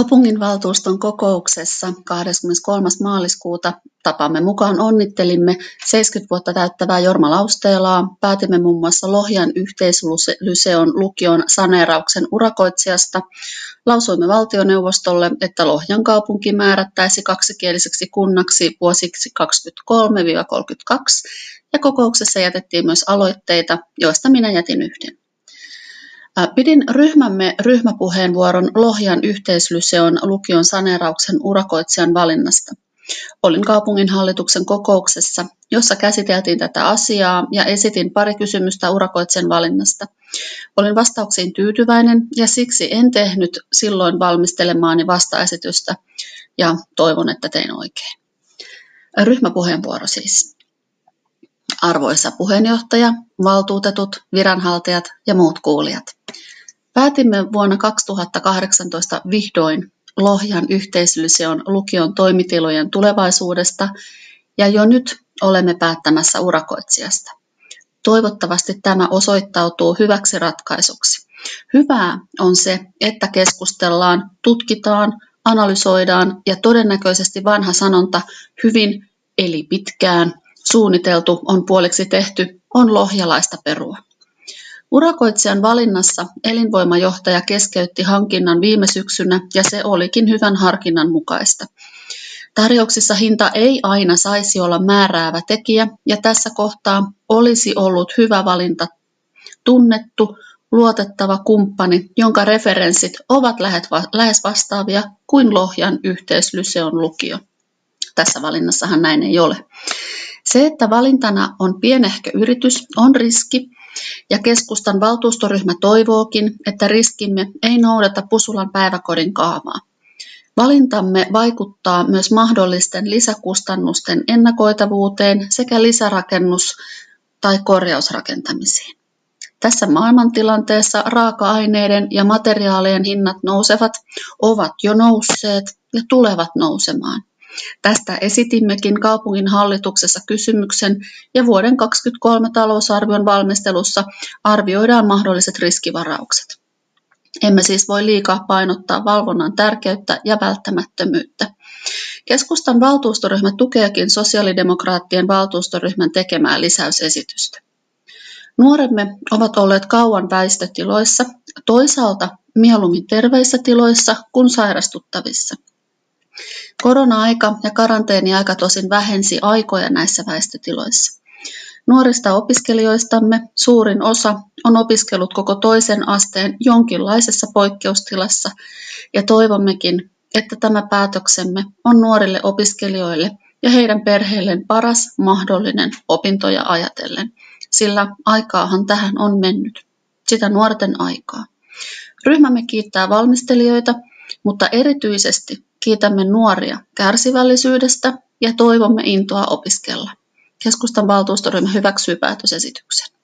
Kaupunginvaltuuston kokouksessa 23. maaliskuuta tapamme mukaan onnittelimme 70 vuotta täyttävää Jorma Lausteelaa. Päätimme muun muassa Lohjan yhteislyseon lukion saneerauksen urakoitsijasta. Lausuimme valtioneuvostolle, että Lohjan kaupunki määrättäisi kaksikieliseksi kunnaksi vuosiksi 23-32 ja kokouksessa jätettiin myös aloitteita, joista minä jätin yhden. Pidin ryhmämme ryhmäpuheenvuoron Lohjan yhteislyseon lukion saneerauksen urakoitsijan valinnasta. Olin kaupunginhallituksen kokouksessa, jossa käsiteltiin tätä asiaa ja esitin pari kysymystä urakoitsijan valinnasta. Olin vastauksiin tyytyväinen ja siksi en tehnyt silloin valmistelemaani vastaesitystä ja toivon, että tein oikein. Ryhmäpuheenvuoro siis. Arvoisa puheenjohtaja, valtuutetut, viranhaltijat ja muut kuulijat. Päätimme vuonna 2018 vihdoin Lohjan yhteislyseon lukion toimitilojen tulevaisuudesta ja jo nyt olemme päättämässä urakoitsijasta. Toivottavasti tämä osoittautuu hyväksi ratkaisuksi. Hyvää on se, että keskustellaan, tutkitaan, analysoidaan ja todennäköisesti vanha sanonta hyvin eli pitkään suunniteltu on puoliksi tehty on lohjalaista perua. Urakoitsijan valinnassa elinvoimajohtaja keskeytti hankinnan viime syksynä ja se olikin hyvän harkinnan mukaista. Tarjouksissa hinta ei aina saisi olla määräävä tekijä ja tässä kohtaa olisi ollut hyvä valinta tunnettu, luotettava kumppani, jonka referenssit ovat lähes vastaavia kuin Lohjan yhteislyseon lukio. Tässä valinnassahan näin ei ole. Se, että valintana on pienehkö yritys, on riski, ja keskustan valtuustoryhmä toivookin, että riskimme ei noudata Pusulan päiväkodin kaavaa. Valintamme vaikuttaa myös mahdollisten lisäkustannusten ennakoitavuuteen sekä lisärakennus- tai korjausrakentamisiin. Tässä maailmantilanteessa raaka-aineiden ja materiaalien hinnat nousevat, ovat jo nousseet ja tulevat nousemaan. Tästä esitimmekin kaupungin hallituksessa kysymyksen ja vuoden 2023 talousarvion valmistelussa arvioidaan mahdolliset riskivaraukset. Emme siis voi liikaa painottaa valvonnan tärkeyttä ja välttämättömyyttä. Keskustan valtuustoryhmä tukeekin sosiaalidemokraattien valtuustoryhmän tekemää lisäysesitystä. Nuoremme ovat olleet kauan väistötiloissa, toisaalta mieluummin terveissä tiloissa kuin sairastuttavissa – Korona-aika ja karanteeniaika tosin vähensi aikoja näissä väistötiloissa. Nuorista opiskelijoistamme suurin osa on opiskellut koko toisen asteen jonkinlaisessa poikkeustilassa ja toivommekin, että tämä päätöksemme on nuorille opiskelijoille ja heidän perheilleen paras mahdollinen opintoja ajatellen, sillä aikaahan tähän on mennyt, sitä nuorten aikaa. Ryhmämme kiittää valmistelijoita, mutta erityisesti Kiitämme nuoria kärsivällisyydestä ja toivomme intoa opiskella. Keskustan valtuustoryhmä hyväksyy päätösesityksen.